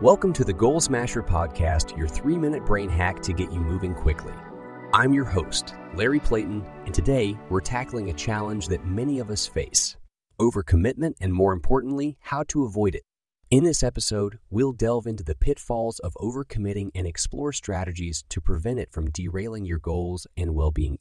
Welcome to the Goal Smasher Podcast, your three minute brain hack to get you moving quickly. I'm your host, Larry Playton, and today we're tackling a challenge that many of us face overcommitment, and more importantly, how to avoid it. In this episode, we'll delve into the pitfalls of overcommitting and explore strategies to prevent it from derailing your goals and well being.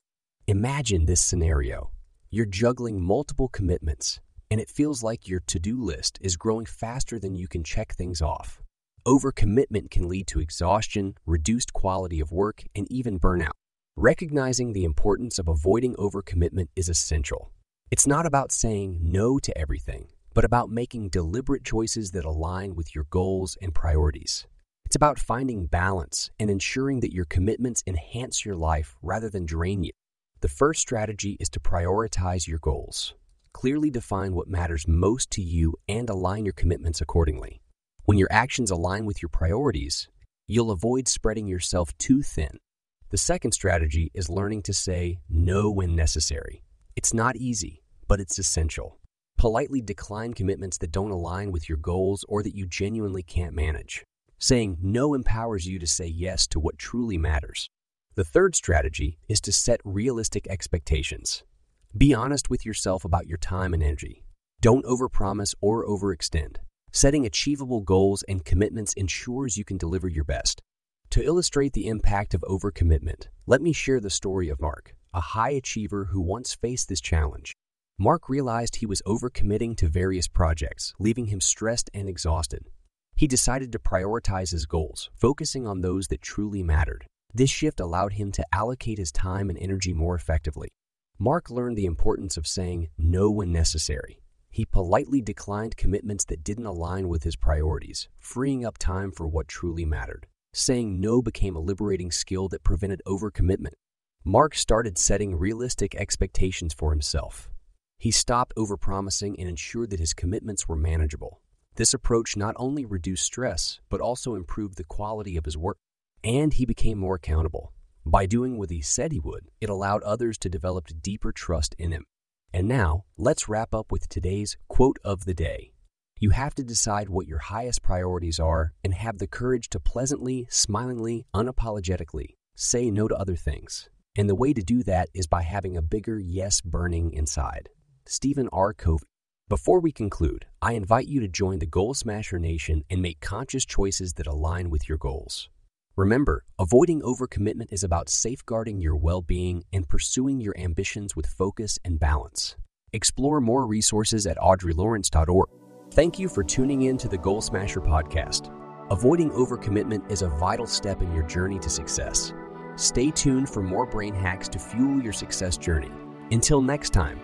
Imagine this scenario you're juggling multiple commitments, and it feels like your to do list is growing faster than you can check things off. Overcommitment can lead to exhaustion, reduced quality of work, and even burnout. Recognizing the importance of avoiding overcommitment is essential. It's not about saying no to everything, but about making deliberate choices that align with your goals and priorities. It's about finding balance and ensuring that your commitments enhance your life rather than drain you. The first strategy is to prioritize your goals. Clearly define what matters most to you and align your commitments accordingly. When your actions align with your priorities, you'll avoid spreading yourself too thin. The second strategy is learning to say no when necessary. It's not easy, but it's essential. Politely decline commitments that don't align with your goals or that you genuinely can't manage. Saying no empowers you to say yes to what truly matters. The third strategy is to set realistic expectations. Be honest with yourself about your time and energy. Don't overpromise or overextend. Setting achievable goals and commitments ensures you can deliver your best. To illustrate the impact of overcommitment, let me share the story of Mark, a high achiever who once faced this challenge. Mark realized he was overcommitting to various projects, leaving him stressed and exhausted. He decided to prioritize his goals, focusing on those that truly mattered. This shift allowed him to allocate his time and energy more effectively. Mark learned the importance of saying no when necessary. He politely declined commitments that didn't align with his priorities, freeing up time for what truly mattered. Saying no became a liberating skill that prevented overcommitment. Mark started setting realistic expectations for himself, he stopped overpromising and ensured that his commitments were manageable. This approach not only reduced stress, but also improved the quality of his work. And he became more accountable. By doing what he said he would, it allowed others to develop deeper trust in him. And now, let's wrap up with today's quote of the day. You have to decide what your highest priorities are and have the courage to pleasantly, smilingly, unapologetically say no to other things. And the way to do that is by having a bigger yes burning inside. Stephen R. Covey. Before we conclude, I invite you to join the Goal Smasher Nation and make conscious choices that align with your goals. Remember, avoiding overcommitment is about safeguarding your well being and pursuing your ambitions with focus and balance. Explore more resources at audreylawrence.org. Thank you for tuning in to the Goal Smasher podcast. Avoiding overcommitment is a vital step in your journey to success. Stay tuned for more brain hacks to fuel your success journey. Until next time,